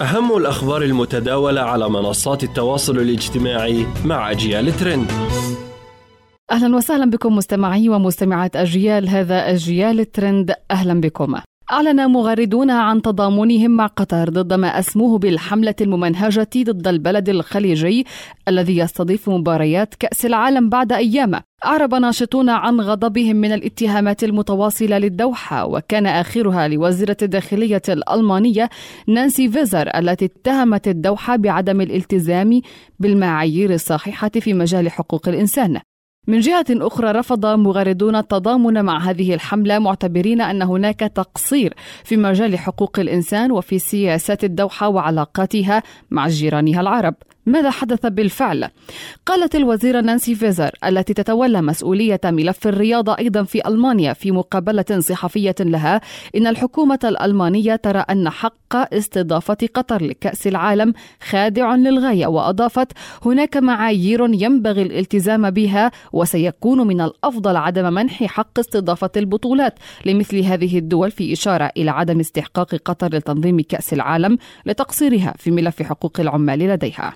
أهم الأخبار المتداولة على منصات التواصل الاجتماعي مع أجيال ترند أهلا وسهلا بكم مستمعي ومستمعات أجيال هذا أجيال ترند أهلا بكم. أعلن مغردون عن تضامنهم مع قطر ضد ما أسموه بالحملة الممنهجة ضد البلد الخليجي الذي يستضيف مباريات كأس العالم بعد أيام. أعرب ناشطون عن غضبهم من الاتهامات المتواصلة للدوحة وكان آخرها لوزيرة الداخلية الألمانية نانسي فيزر التي اتهمت الدوحة بعدم الالتزام بالمعايير الصحيحة في مجال حقوق الإنسان. من جهة أخرى رفض مغردون التضامن مع هذه الحملة معتبرين أن هناك تقصير في مجال حقوق الإنسان وفي سياسات الدوحة وعلاقاتها مع جيرانها العرب. ماذا حدث بالفعل؟ قالت الوزيرة نانسي فيزر التي تتولى مسؤولية ملف الرياضة أيضا في ألمانيا في مقابلة صحفية لها إن الحكومة الألمانية ترى أن حق استضافة قطر لكأس العالم خادع للغاية وأضافت هناك معايير ينبغي الالتزام بها وسيكون من الأفضل عدم منح حق استضافة البطولات لمثل هذه الدول في إشارة إلى عدم استحقاق قطر لتنظيم كأس العالم لتقصيرها في ملف حقوق العمال لديها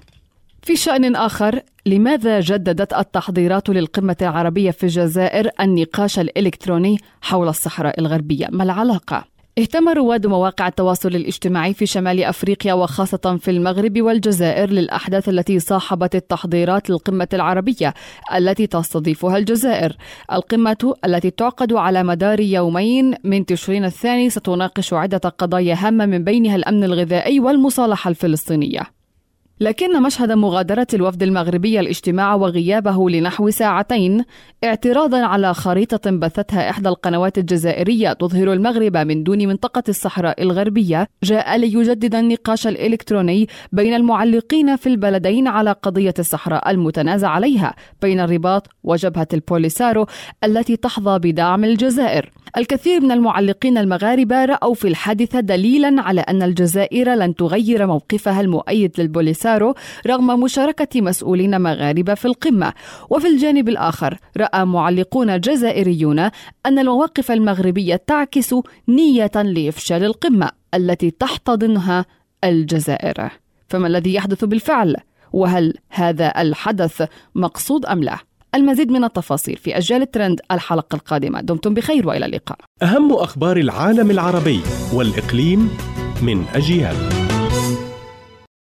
في شأن آخر لماذا جددت التحضيرات للقمة العربية في الجزائر النقاش الإلكتروني حول الصحراء الغربية؟ ما العلاقة؟ اهتم رواد مواقع التواصل الاجتماعي في شمال أفريقيا وخاصة في المغرب والجزائر للأحداث التي صاحبت التحضيرات للقمة العربية التي تستضيفها الجزائر. القمة التي تعقد على مدار يومين من تشرين الثاني ستناقش عدة قضايا هامة من بينها الأمن الغذائي والمصالحة الفلسطينية. لكن مشهد مغادرة الوفد المغربي الاجتماع وغيابه لنحو ساعتين اعتراضا على خريطة بثتها إحدى القنوات الجزائرية تظهر المغرب من دون منطقة الصحراء الغربية جاء ليجدد النقاش الإلكتروني بين المعلقين في البلدين على قضية الصحراء المتنازع عليها بين الرباط وجبهة البوليسارو التي تحظى بدعم الجزائر. الكثير من المعلقين المغاربة رأوا في الحادثة دليلا على أن الجزائر لن تغير موقفها المؤيد للبوليسارو رغم مشاركة مسؤولين مغاربة في القمة. وفي الجانب الآخر رأى معلقون جزائريون أن المواقف المغربية تعكس نية لإفشال القمة التي تحتضنها الجزائر. فما الذي يحدث بالفعل؟ وهل هذا الحدث مقصود أم لا؟ المزيد من التفاصيل في أجيال الترند الحلقة القادمة. دمتم بخير وإلى اللقاء. أهم أخبار العالم العربي والإقليم من أجيال.